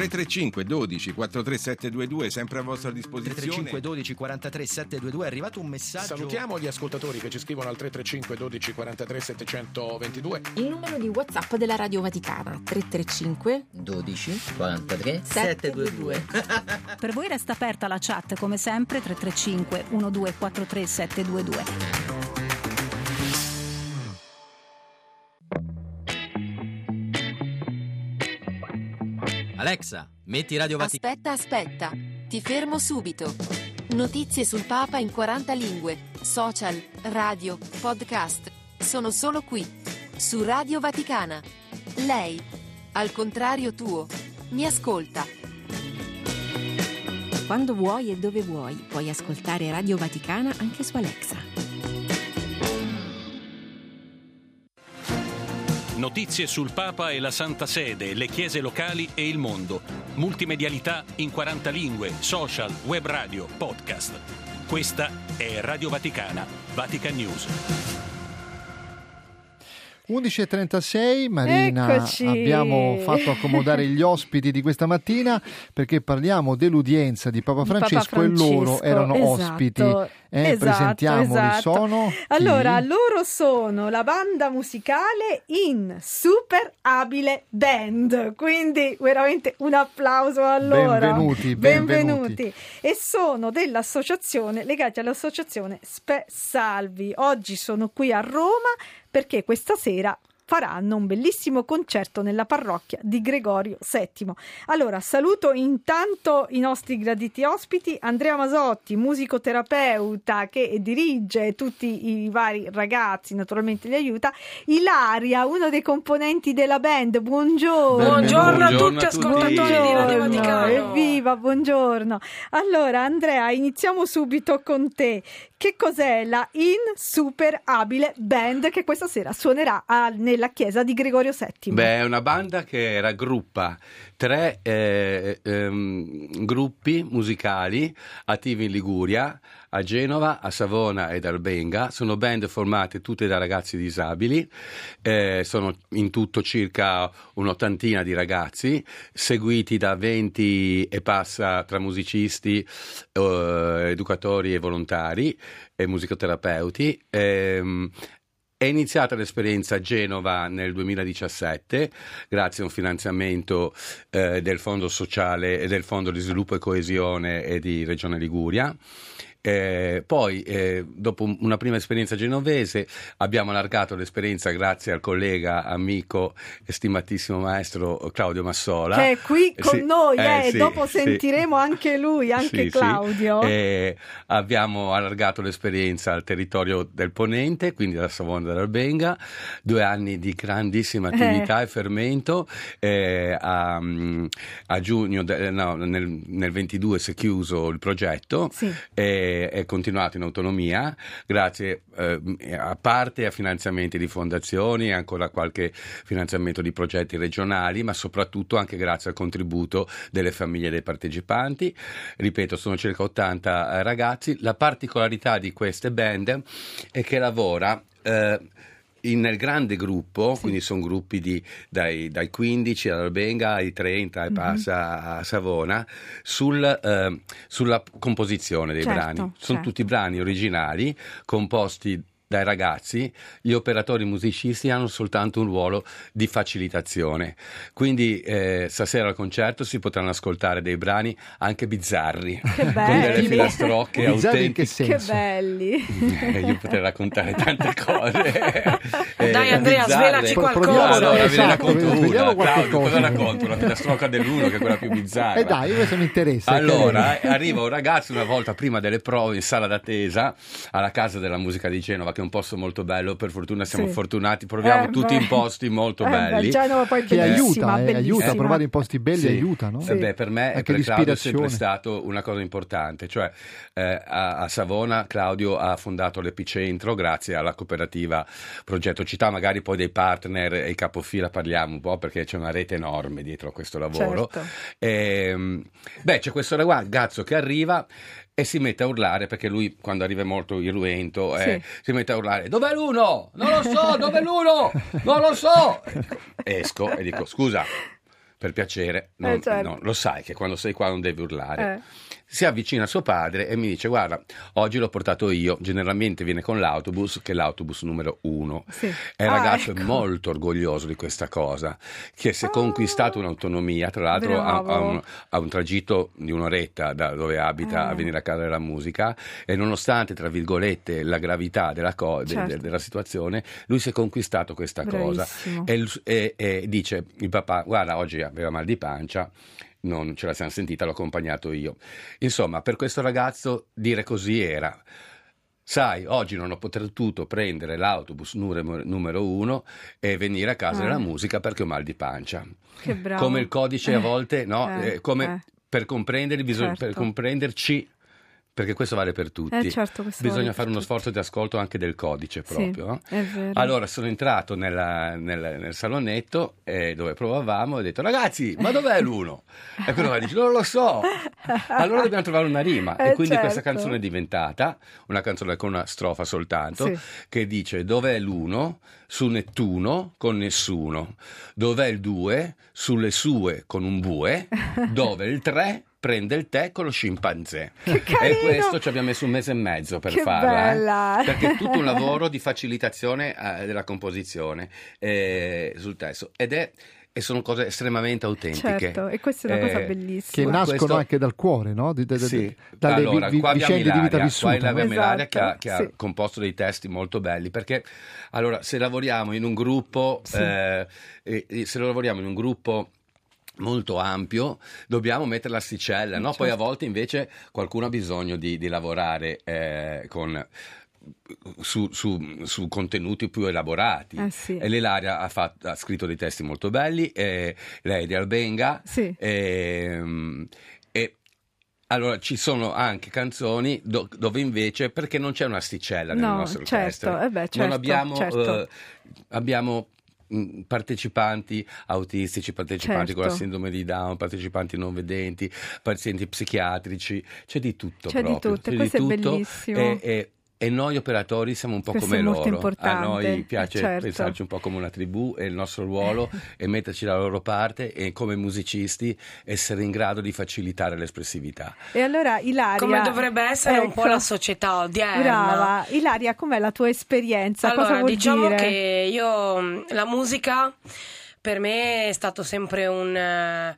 335 12 43722 sempre a vostra disposizione. 335 12 43 722 è arrivato un messaggio. Salutiamo gli ascoltatori che ci scrivono al 335 12 43 722 il numero di whatsapp della Radio Vaticana 335 12 43 722 per voi resta aperta la chat come sempre 335 1243 722 Alexa, metti Radio Vaticana. Aspetta, aspetta. Ti fermo subito. Notizie sul Papa in 40 lingue, social, radio, podcast. Sono solo qui, su Radio Vaticana. Lei, al contrario tuo, mi ascolta. Quando vuoi e dove vuoi, puoi ascoltare Radio Vaticana anche su Alexa. Notizie sul Papa e la Santa Sede, le chiese locali e il mondo. Multimedialità in 40 lingue, social, web radio, podcast. Questa è Radio Vaticana, Vatican News. 11.36, Marina, Eccoci. abbiamo fatto accomodare gli ospiti di questa mattina perché parliamo dell'udienza di Papa Francesco, Papa e loro Francesco, erano esatto. ospiti. Eh, Esatto, presentiamoli, esatto. sono chi? Allora, loro sono la banda musicale in Super Abile Band, quindi veramente un applauso a loro. Benvenuti, benvenuti. E sono dell'associazione, legati all'associazione Spe Salvi. Oggi sono qui a Roma perché questa sera faranno un bellissimo concerto nella parrocchia di Gregorio VII. Allora, saluto intanto i nostri graditi ospiti, Andrea Masotti, musicoterapeuta che dirige tutti i vari ragazzi, naturalmente li aiuta, Ilaria, uno dei componenti della band, buongiorno. Buongiorno a tutti, ascoltatori di Radio Buongiorno, Vaticano. Evviva, buongiorno. Allora, Andrea, iniziamo subito con te. Che cos'è la In Super Abile Band che questa sera suonerà a- nella chiesa di Gregorio VII? Beh, è una banda che raggruppa tre eh, ehm, gruppi musicali attivi in Liguria, a Genova, a Savona ed Albenga. Sono band formate tutte da ragazzi disabili, eh, sono in tutto circa un'ottantina di ragazzi, seguiti da 20 e passa tra musicisti, eh, educatori e volontari e musicoterapeuti. Ehm, è iniziata l'esperienza a Genova nel 2017 grazie a un finanziamento eh, del Fondo Sociale e del Fondo di Sviluppo e Coesione e di Regione Liguria. Eh, poi, eh, dopo un- una prima esperienza genovese, abbiamo allargato l'esperienza grazie al collega, amico e stimatissimo maestro Claudio Massola. Che è qui con Sì, noi, eh, eh, sì, dopo sì. sentiremo anche lui, anche. Claudio. Eh, abbiamo allargato l'esperienza al territorio del Ponente, quindi dalla Savona dall'Albenga, due anni di grandissima attività e fermento. eh, a, a giugno, de- no, nel, nel 22 si è chiuso il progetto Sì. e è continuato in autonomia grazie eh, a parte a finanziamenti di fondazioni e ancora qualche finanziamento di progetti regionali, ma soprattutto anche grazie al contributo delle famiglie dei partecipanti. Ripeto, sono circa 80 eh, ragazzi. La particolarità di queste band è che lavora eh, in- nel grande gruppo, quindi sono gruppi di- dai, dai 15 all'Albenga ai 30 e Mhm. passa a Savona, sul, eh, sulla composizione dei Certo, brani. Sono certo. tutti brani originali composti dai ragazzi, gli operatori musicisti hanno soltanto un ruolo di facilitazione. Quindi eh, stasera al concerto si potranno ascoltare dei brani anche bizzarri, Che con belli. delle filastrocche autentiche. Che belli. Eh, io potrei raccontare tante cose. Eh, Dai, Andrea, bizzarre. svelaci qualcosa. proviamo, Allora, ve ne esatto, racconto vediamo una. qualche Claudio, cosa. cosa racconto? La filastrocca dell'uno, che è quella più bizzarra. Eh dai, questo mi interessa. Allora, arriva un ragazzo una volta prima delle prove in sala d'attesa alla Casa della Musica di Genova, è un posto molto bello, per fortuna siamo Sì. fortunati, proviamo Eh, tutti beh. in posti molto Eh, beh, belli. Genova poi Che aiuta, eh, aiuta provare in posti belli, Sì. aiuta, no? Eh beh, per me e Anche per Claudio è sempre stato una cosa importante, cioè eh, a, a Savona Claudio ha fondato l'Epicentro grazie alla cooperativa Progetto Città, magari poi dei partner e i capofila parliamo un po' perché c'è una rete enorme dietro a questo lavoro. Certo. Ehm, beh, c'è questo ragazzo che arriva e si mette a urlare perché lui quando arriva è molto irruento eh, si mette a urlare dov'è l'uno? Non lo so, dov'è l'uno? Non lo so! Esco e dico scusa, per piacere, non- Eh, certo. no, lo sai che quando sei qua non devi urlare. Eh. Si avvicina a suo padre e mi dice guarda, oggi l'ho portato io, generalmente viene con l'autobus, che è l'autobus numero uno. Sì. E il Ah, ragazzo ecco. è molto orgoglioso di questa cosa, che si è conquistato un'autonomia, tra l'altro ha, Ah, ha un, ha un tragitto di un'oretta da dove abita a Eh. venire a casa della musica e nonostante, tra virgolette, la gravità della, co- de- Certo. de- della situazione, lui si è conquistato questa cosa. Bravissimo. E, il- e- e dice il papà, guarda, oggi aveva mal di pancia. Non ce la siamo sentita, l'ho accompagnato io. Insomma, per questo ragazzo dire così era. Sai, oggi non ho potuto prendere l'autobus numero, uno e venire a casa Eh. della musica perché ho mal di pancia. Che bravo. Come il codice a Eh, volte, no? eh, Eh, come eh. per comprendere, bisogna, per Certo. comprenderci, perché questo vale per tutti. Eh, certo, bisogna vale fare uno sforzo di ascolto anche del codice Sì, proprio. no? è vero. Allora sono entrato nella- nel, nel salonetto eh, dove provavamo e ho detto ragazzi ma dov'è l'uno? E quello mi dice non lo so. Allora dobbiamo trovare una rima Eh, e quindi questa certo. canzone è diventata una canzone con una strofa soltanto Sì. che dice dov'è l'uno su Nettuno con nessuno, dov'è il due sulle sue con un bue, dove il tre prende il tè con lo scimpanzé. E questo ci abbiamo messo un mese e mezzo per Che farla, eh. perché è tutto un lavoro di facilitazione eh, della composizione eh, sul testo ed è e sono cose estremamente autentiche. Certo, e questa è una cosa Eh, bellissima. Che nascono questo- anche dal cuore, no? Di- di- di- sì. dalle allora, vi- qua abbiamo vicende di vita Ilaria, vissuta. Qua abbiamo no? Ilaria che, ha, Esatto, che ha sì. composto dei testi molto belli perché allora se lavoriamo in un gruppo Sì. eh, se lavoriamo in un gruppo molto ampio dobbiamo mettere l'asticella no? poi a Certo. volte invece qualcuno ha bisogno di, di lavorare eh, con su, su- su contenuti più elaborati Eh, sì. e l'Ilaria ha, fatto- ha scritto dei testi molto belli e lei è di Albenga Sì. Ehm, e allora ci sono anche canzoni do- dove invece perché non c'è un'asticella nelle No, nostre certo, orchestre eh beh, non certo, abbiamo certo. eh, abbiamo partecipanti autistici, partecipanti con la Certo. sindrome di Down, partecipanti non vedenti, pazienti psichiatrici, c'è di tutto C'è di proprio, tutto, e c'è questo è tutto. bellissimo. E, e- e noi operatori siamo un po' Questo come è molto loro, a noi piace certo. pensarci un po' come una tribù e il nostro ruolo è metterci dalla loro parte e come musicisti essere in grado di facilitare l'espressività. E allora Ilaria... Come dovrebbe essere un po' ecco, la società odierna. Brava. Ilaria, com'è la tua esperienza? Allora, Cosa vuol diciamo dire? che io mh, la musica per me è stato sempre un, eh,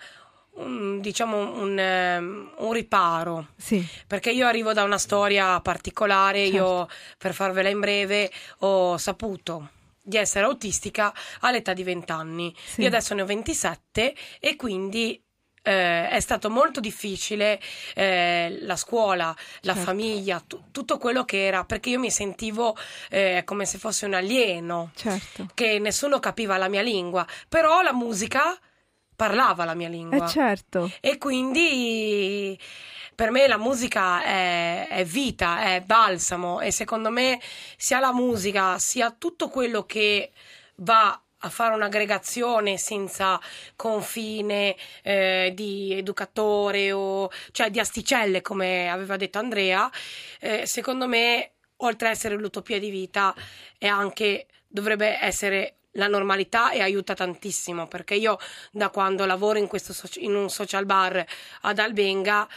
un, diciamo un, eh, un riparo. Sì. Perché io arrivo da una storia particolare, Certo. io per farvela in breve ho saputo di essere autistica all'età di 20 anni. Sì. Io adesso ne ho 27 e quindi eh, è stato molto difficile eh, la scuola, la Certo. famiglia, tu- tutto quello che era, perché io mi sentivo eh, come se fosse un alieno, Certo. che nessuno capiva la mia lingua, però la musica parlava la mia lingua. Eh certo. E quindi per me la musica è, è vita, è balsamo e secondo me sia la musica sia tutto quello che va a fare un'aggregazione senza confine eh, di educatore o cioè di asticelle come aveva detto Andrea eh, secondo me oltre a essere l'utopia di vita è anche dovrebbe essere la normalità e aiuta tantissimo perché io da quando lavoro in, questo in un social bar ad Albenga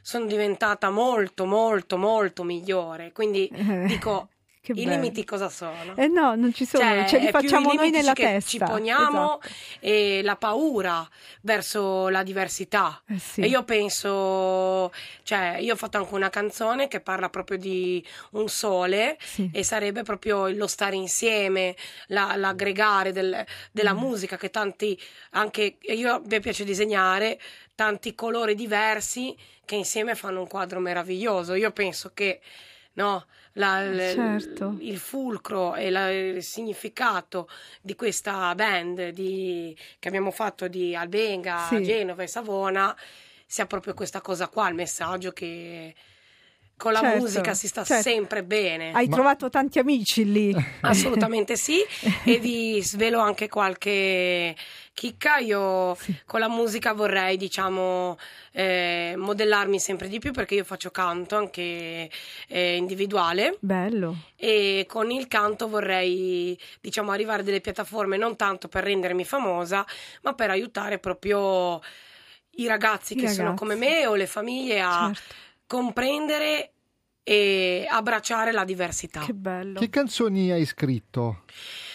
sono diventata molto molto molto migliore. Quindi dico che i bello. limiti cosa sono? Eh no, non ci sono, Cioè, ce li facciamo noi nella che testa. ci poniamo Esatto. e la paura verso la diversità. Eh sì. E io penso, cioè, io ho fatto anche una canzone che parla proprio di un sole Sì. e sarebbe proprio lo stare insieme, la- l'aggregare del- della Mm. musica che tanti, anche io mi piace disegnare, tanti colori diversi che insieme fanno un quadro meraviglioso. Io penso che, no, la- l- Certo. il fulcro e la- il significato di questa band di- che abbiamo fatto di Albenga, Sì. Genova e Savona sia proprio questa cosa qua, il messaggio che con la Certo, musica si sta certo. sempre bene. Hai trovato tanti amici lì. Assolutamente sì, e vi svelo anche qualche chicca. Io con la musica vorrei, diciamo, eh, modellarmi sempre di più perché io faccio canto anche eh, individuale Bello. e con il canto vorrei, diciamo, arrivare a delle piattaforme non tanto per rendermi famosa, ma per aiutare proprio i ragazzi I che sono ragazzi. come me o le famiglie a Certo. Comprendere e abbracciare la diversità. Che bello. Che canzoni hai scritto?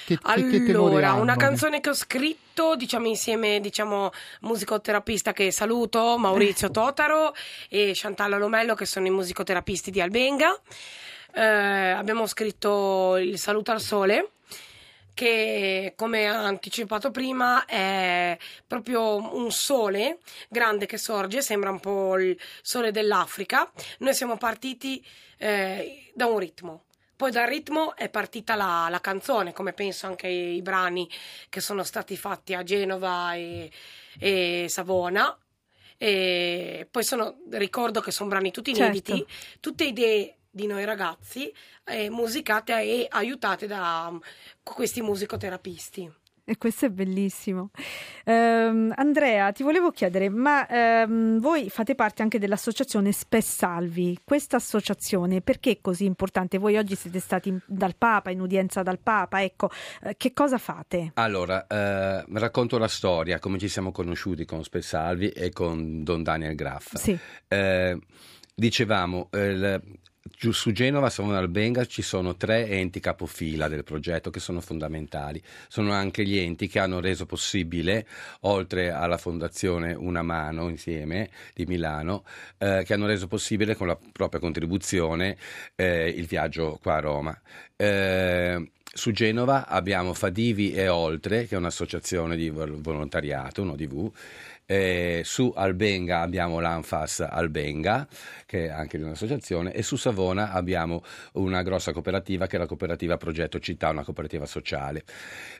Che, che- che Allora, una canzone che ho scritto, diciamo insieme, diciamo, musicoterapista che saluto, Maurizio Totaro e Chantal Lomello che sono i musicoterapisti di Albenga. Eh, abbiamo scritto Il saluto al sole che come ho anticipato prima è proprio un sole grande che sorge, sembra un po' il sole dell'Africa. Noi siamo partiti eh, da un ritmo. Poi dal ritmo è partita la, la canzone, come penso anche i brani che sono stati fatti a Genova e, e Savona. E poi sono, ricordo che sono brani tutti Certo. inediti, tutte idee di noi ragazzi, eh, musicate e aiutate da um, questi musicoterapisti. E questo è bellissimo. Ehm, Andrea, ti volevo chiedere, ma ehm, voi fate parte anche dell'associazione Spessalvi. Questa associazione perché è così importante? Voi oggi siete stati in- dal Papa, in udienza dal Papa, ecco, eh, che cosa fate? Allora, eh, racconto la storia, come ci siamo conosciuti con Spessalvi e con Don Daniel Graff. Sì. Eh, dicevamo, eh, giù su Genova, Savona Albenga, ci sono tre enti capofila del progetto che sono fondamentali. Sono anche gli enti che hanno reso possibile, oltre alla fondazione Una Mano insieme di Milano, eh, che hanno reso possibile con la propria contribuzione eh, il viaggio qua a Roma. Eh, su Genova abbiamo Fadivi e Oltre, che è un'associazione di vol- volontariato, un ODV. Eh, su Albenga abbiamo l'Anfas Albenga, che è anche di un'associazione, e su Savona abbiamo una grossa cooperativa che è la cooperativa Progetto Città, una cooperativa sociale.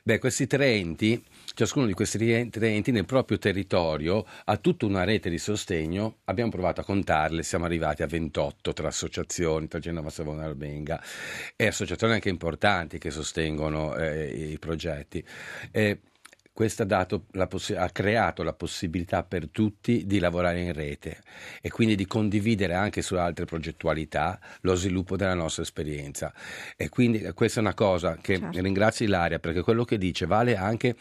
Beh, questi tre enti, ciascuno di questi tre- enti nel proprio territorio ha tutta una rete di sostegno. Abbiamo provato a contarle, siamo arrivati a 28 tra associazioni, tra Genova, Savona e Albenga, e associazioni anche importanti che sostengono eh, i progetti. Eh, questo ha, possi- ha creato la possibilità per tutti di lavorare in rete e quindi di condividere anche su altre progettualità lo sviluppo della nostra esperienza. E quindi questa è una cosa che Certo. ringrazio Ilaria perché quello che dice vale anche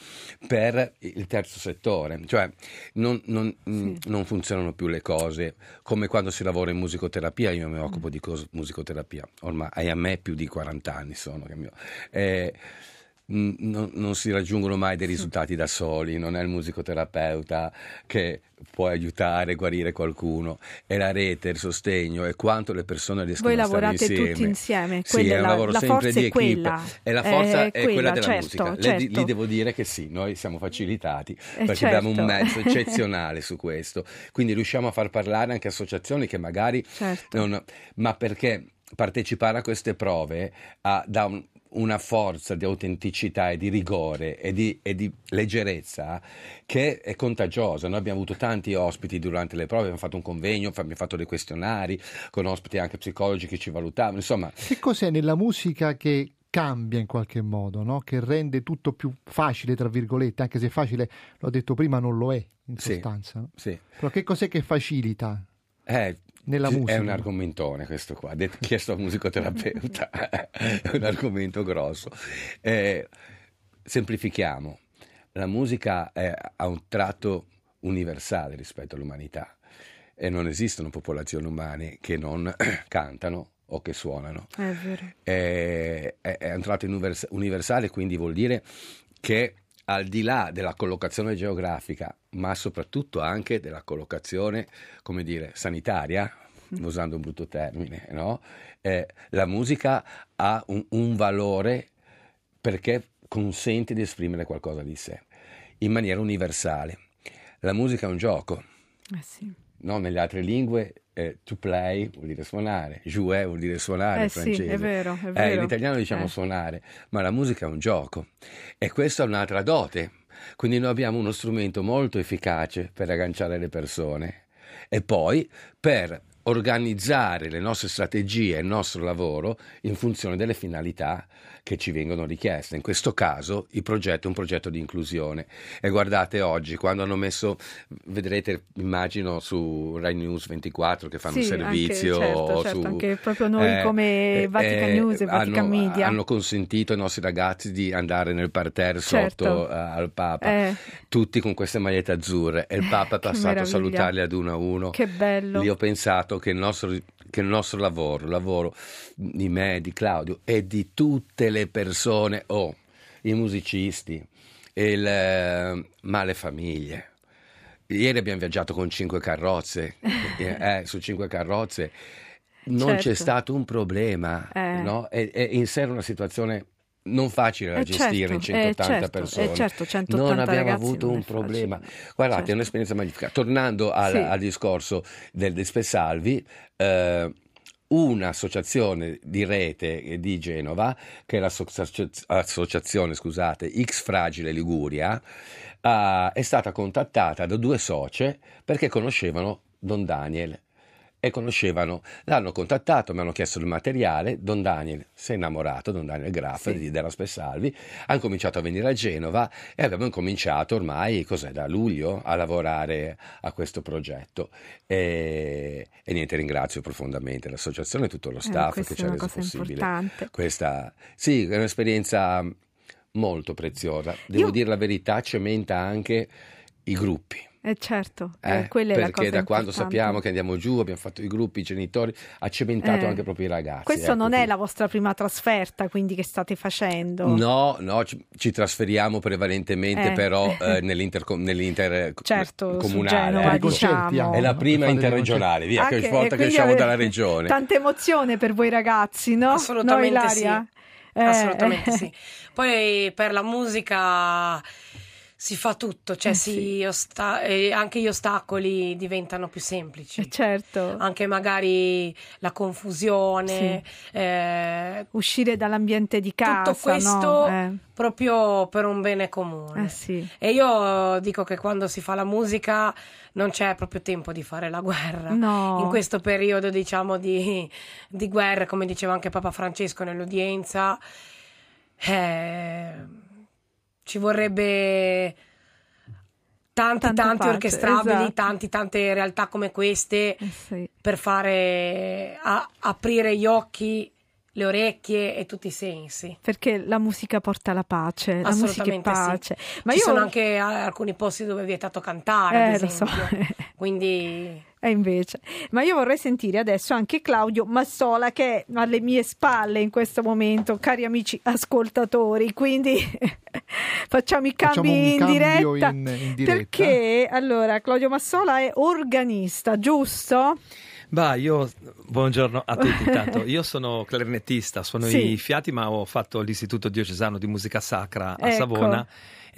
per il terzo settore, cioè non, non- mh, non funzionano più le cose come quando si lavora in musicoterapia, io mi occupo di cos- musicoterapia, ormai a me più di 40 anni sono. eh, non, non si raggiungono mai dei risultati da soli, non è il musicoterapeuta che può aiutare, guarire qualcuno, è la rete, il sostegno e quanto le persone riescono Voi a stare lavorate insieme. tutti insieme, Sì, quella è è un la- lavoro la sempre di è equip quella, e la forza è è, quella quella, della certo, musica. Le- certo. Lì devo dire che sì, noi siamo facilitati Eh, perché abbiamo un certo. mezzo eccezionale su questo, quindi riusciamo a far parlare anche associazioni che magari Certo. non- ma perché partecipare a queste prove ha- dà un- una forza di autenticità e di rigore e di, e di leggerezza che è contagiosa. Noi abbiamo avuto tanti ospiti durante le prove, abbiamo fatto un convegno, abbiamo fatto dei questionari con ospiti anche psicologi che ci valutavano, insomma Che cos'è nella musica che cambia in qualche modo, no? che rende tutto più facile, tra virgolette, anche se facile, l'ho detto prima, non lo è in Sì, sostanza. no? sì. Però che cos'è che facilita? Eh, Nella musica. È un argomentone questo qua, detto- chiesto al musicoterapeuta, è un argomento grosso. Eh, semplifichiamo, la musica è- ha un tratto universale rispetto all'umanità e non esistono popolazioni umane che non cantano o che suonano. È vero. è, è- è un tratto univers- universale, quindi vuol dire che al di là della collocazione geografica, ma soprattutto anche della collocazione, come dire, sanitaria, usando un brutto termine, no? Eh, la musica ha un, un valore perché consente di esprimere qualcosa di sé in maniera universale. La musica è un gioco, Eh sì. no? nelle altre lingue eh, to play vuol dire suonare, jouer vuol dire suonare Eh in sì, francese. è vero, è Eh, vero. in italiano diciamo Eh. suonare, ma la musica è un gioco e questa è un'altra dote. Quindi noi abbiamo uno strumento molto efficace per agganciare le persone. E poi per organizzare le nostre strategie e il nostro lavoro in funzione delle finalità che ci vengono richieste. In questo caso il progetto è un progetto di inclusione e guardate oggi quando hanno messo, vedrete immagino su Rai News 24 che fanno un Sì, anche- servizio certo, certo, su- anche proprio noi come Vatican News e Vatican hanno, Media. hanno consentito ai nostri ragazzi di andare nel parterre Certo. sotto eh, al Papa, Eh. tutti con queste magliette azzurre e il Papa è passato a salutarli ad uno a uno. Che bello. Lì ho pensato che il nostro, che il nostro lavoro, il lavoro di me, di Claudio e di tutte le persone, oh, i musicisti, il, eh, ma le famiglie. Ieri abbiamo viaggiato con cinque carrozze, eh, su cinque carrozze. Non c'è Certo. stato un problema, Eh. no? È, è in sé una situazione non facile da Eh, gestire in certo, eh, 180 certo, persone. eh, certo, 180 non abbiamo avuto non un è facile. problema. Guardate, Certo. è un'esperienza magnifica. Tornando al, Sì. al discorso del, del Spesalvi, eh, un'associazione di rete di Genova, che è l'associazione scusate, X Fragile Liguria, eh, è stata contattata da due socie perché conoscevano Don Daniel e conoscevano, l'hanno contattato, mi hanno chiesto il materiale, Don Daniel si è innamorato, Don Daniel Graff di, della Spessalvi, hanno cominciato a venire a Genova e abbiamo incominciato ormai, cos'è, da luglio a lavorare a questo progetto e, e niente, ringrazio profondamente l'associazione e tutto lo staff questa che ci ha reso possibile importante. questa, sì, è un'esperienza molto preziosa, devo Io- dire la verità, cementa anche i gruppi. Eh certo, Eh, eh, quella è la perché da quando importante. sappiamo che andiamo giù, abbiamo fatto i gruppi, i genitori, ha cementato Eh, anche proprio i ragazzi. Questo ecco, non è la vostra prima trasferta, quindi che state facendo? No, no, ci, ci trasferiamo prevalentemente Eh. però eh, nell'inter, nell'inter Certo. Genova, ecco. diciamo. È la prima interregionale, via, Anche- che volta che usciamo dalla regione. Tanta emozione per voi ragazzi, no? Assolutamente no, sì. Eh, Assolutamente eh. sì. Poi per la musica si fa tutto, cioè Eh, sì. osta- e anche gli ostacoli diventano più semplici. Eh, certo. Anche magari la confusione, eh, Uscire dall'ambiente di casa, tutto questo no? Eh. proprio per un bene comune. Eh sì. E io dico che quando si fa la musica non c'è proprio tempo di fare la guerra. No. In questo periodo, diciamo, di, di guerra, come diceva anche Papa Francesco nell'udienza, eh, ci vorrebbe tanti, Tanta tanti pace, orchestrabili, esatto. tanti, tante realtà come queste Eh sì. per fare a- aprire gli occhi, le orecchie e tutti i sensi. Perché la musica porta la pace, la musica è Assolutamente sì. pace. Ma Ci io sono anche alcuni posti dove è vietato cantare, Eh, so. esempio. Quindi E invece, ma io vorrei sentire adesso anche Claudio Massola che è alle mie spalle in questo momento, cari amici ascoltatori, quindi facciamo i cambi Facciamo in, diretta, in- in diretta. Perché allora Claudio Massola è organista, giusto? Bah, io buongiorno a tutti intanto. Io sono clarinettista, suono Sì. i fiati, ma ho fatto l'istituto diocesano di musica sacra a Ecco. Savona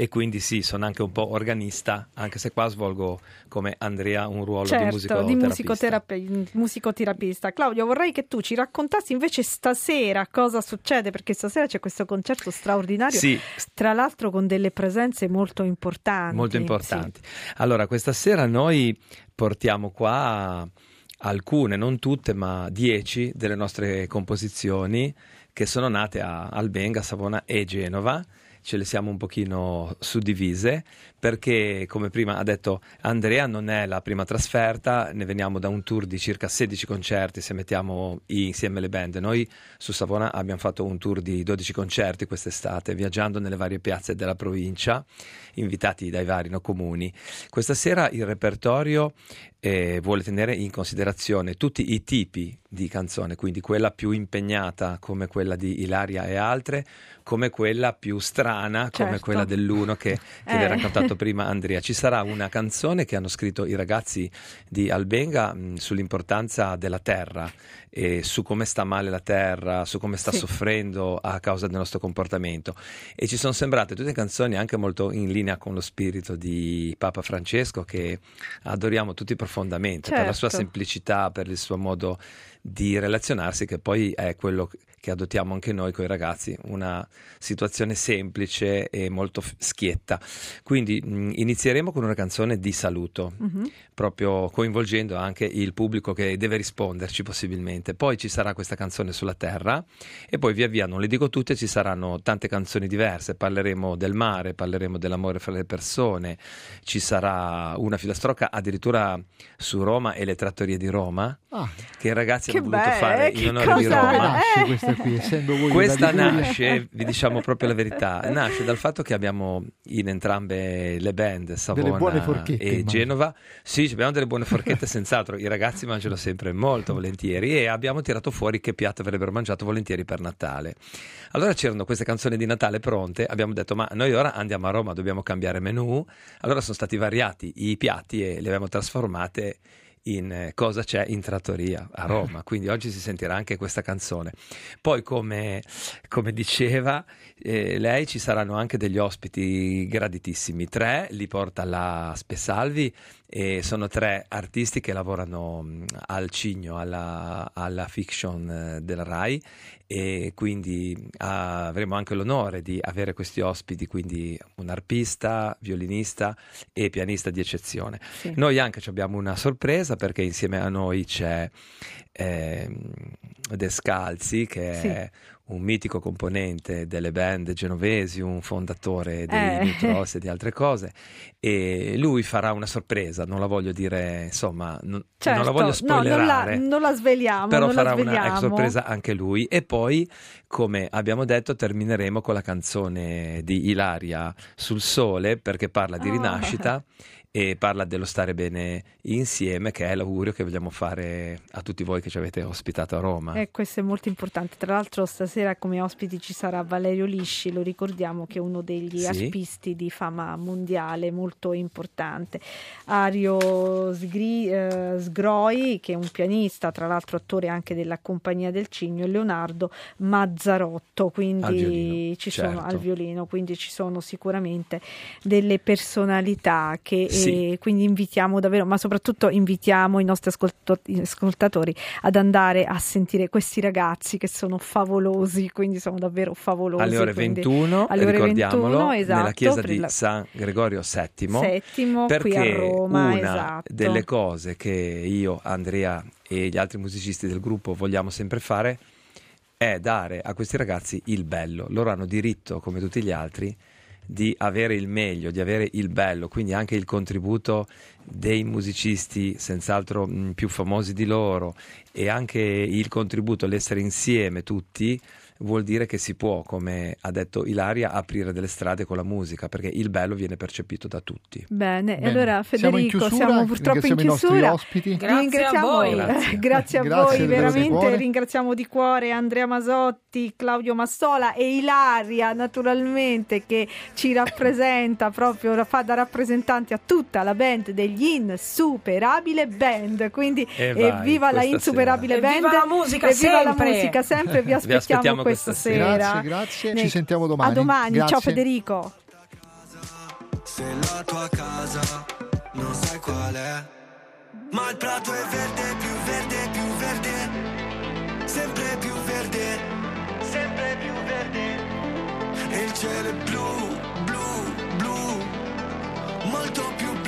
e quindi sì, sono anche un po' organista, anche se qua svolgo come Andrea un ruolo di certo, di musicoterapista. musicoterapi- musicoterapista. Claudio, vorrei che tu ci raccontassi invece stasera cosa succede, perché stasera c'è questo concerto straordinario, Sì. tra l'altro con delle presenze molto importanti. molto importanti. Allora, questa sera noi portiamo qua alcune, non tutte, ma dieci delle nostre composizioni che sono nate a Albenga, Savona e Genova. Ce le siamo un pochino suddivise perché, come prima ha detto Andrea, non è la prima trasferta, ne veniamo da un tour di circa 16 concerti se mettiamo insieme le band. Noi su Savona abbiamo fatto un tour di 12 concerti quest'estate, viaggiando nelle varie piazze della provincia, invitati dai vari no, comuni. Questa sera il repertorio eh, vuole tenere in considerazione tutti i tipi di canzone, quindi quella più impegnata come quella di Ilaria e altre, come quella più strana come Certo. quella dell'uno che, che vi Eh. ha raccontato prima Andrea. Ci sarà una canzone che hanno scritto i ragazzi di Albenga mh, sull'importanza della terra e su come sta male la terra, su come sta Sì. soffrendo a causa del nostro comportamento. E ci sono sembrate tutte canzoni anche molto in linea con lo spirito di Papa Francesco che adoriamo tutti profondamente profondamente per la sua Certo. semplicità, per il suo modo di relazionarsi, che poi è quello che adottiamo anche noi con i ragazzi, una situazione semplice e molto schietta. Quindi mh, inizieremo con una canzone di saluto, Mhm. proprio coinvolgendo anche il pubblico che deve risponderci possibilmente. Poi ci sarà questa canzone sulla terra e poi via via, non le dico tutte, ci saranno tante canzoni diverse, parleremo del mare, parleremo dell'amore fra le persone, ci sarà una filastrocca addirittura su Roma e le trattorie di Roma Ah. che i ragazzi Che hanno voluto fare eh, in onore di Roma. nasce Eh. questa qui, essendo voi Questa nasce, vi diciamo proprio la verità, nasce dal fatto che abbiamo in entrambe le band, Savona e immagino. Genova, sì, abbiamo delle buone forchette senz'altro, i ragazzi mangiano sempre molto volentieri e abbiamo tirato fuori che piatto avrebbero mangiato volentieri per Natale. Allora c'erano queste canzoni di Natale pronte, abbiamo detto ma noi ora andiamo a Roma, dobbiamo cambiare menù, allora sono stati variati i piatti e li abbiamo trasformate in eh, cosa c'è in trattoria a Roma, quindi oggi si sentirà anche questa canzone. Poi come, come diceva eh, lei ci saranno anche degli ospiti graditissimi, tre li porta la Spesalvi e sono tre artisti che lavorano mh, al Cigno, alla, alla fiction eh, della RAI e quindi ah, avremo anche l'onore di avere questi ospiti, quindi un arpista, violinista e pianista di eccezione. Sì. Noi anche ci abbiamo una sorpresa perché insieme a noi c'è ehm, Descalzi che Sì. è un mitico componente delle band genovesi, un fondatore dei Eh. Neutros e di altre cose e lui farà una sorpresa, non la voglio dire, insomma, non, Certo, non la voglio no, non la, spoilerare. non la sveliamo, Però farà una sveliamo. ex sorpresa anche lui. E poi, come abbiamo detto, termineremo con la canzone di Ilaria sul sole perché parla di Ah. rinascita e parla dello stare bene insieme, che è l'augurio che vogliamo fare a tutti voi che ci avete ospitato a Roma. E questo è molto importante. Tra l'altro, stasera come ospiti ci sarà Valerio Lisci, lo ricordiamo che è uno degli Sì. arpisti di fama mondiale molto importante. Ario Sgri- eh, Sgroi, che è un pianista, tra l'altro attore anche della Compagnia del Cigno, e Leonardo Mazzarotto, quindi Al violino, ci sono certo. al violino, quindi ci sono sicuramente delle personalità che Sì. Eh, quindi invitiamo davvero, ma soprattutto invitiamo i nostri ascoltatori ad andare a sentire questi ragazzi che sono favolosi, quindi sono davvero favolosi. Alle ore quindi 21, alle ore ricordiamolo, 21, esatto, nella chiesa di la- San Gregorio VII, qui perché a Roma, una esatto. delle cose che io, Andrea e gli altri musicisti del gruppo vogliamo sempre fare è dare a questi ragazzi il bello. Loro hanno diritto, come tutti gli altri, di avere il meglio, di avere il bello, quindi anche il contributo dei musicisti senz'altro più famosi di loro e anche il contributo, l'essere insieme tutti vuol dire che si può, come ha detto Ilaria, aprire delle strade con la musica, perché il bello viene percepito da tutti. Bene, Bene. allora Siamo in Federico, chiusura, siamo purtroppo in chiusura. ospiti. Grazie a Ringraziamo- voi. Grazie. Grazie a Grazie voi, veramente ringraziamo di cuore Andrea Masotti, Claudio Massola e Ilaria naturalmente che ci rappresenta proprio fa da rappresentanti a tutta la band degli Insuperabile Band. Quindi E vai, evviva la Insuperabile sera. Band, Evviva la musica evviva sempre. la musica sempre. Vi aspettiamo, aspettiamo questa questa sera. sera. Grazie, grazie. Ne- Ci sentiamo domani. A domani, ciao Grazie. Federico. Se la tua casa non sai qual è Ma il prato è verde, più verde, più verde Sempre più verde Sempre più verde E il cielo è blu, blu, blu Molto più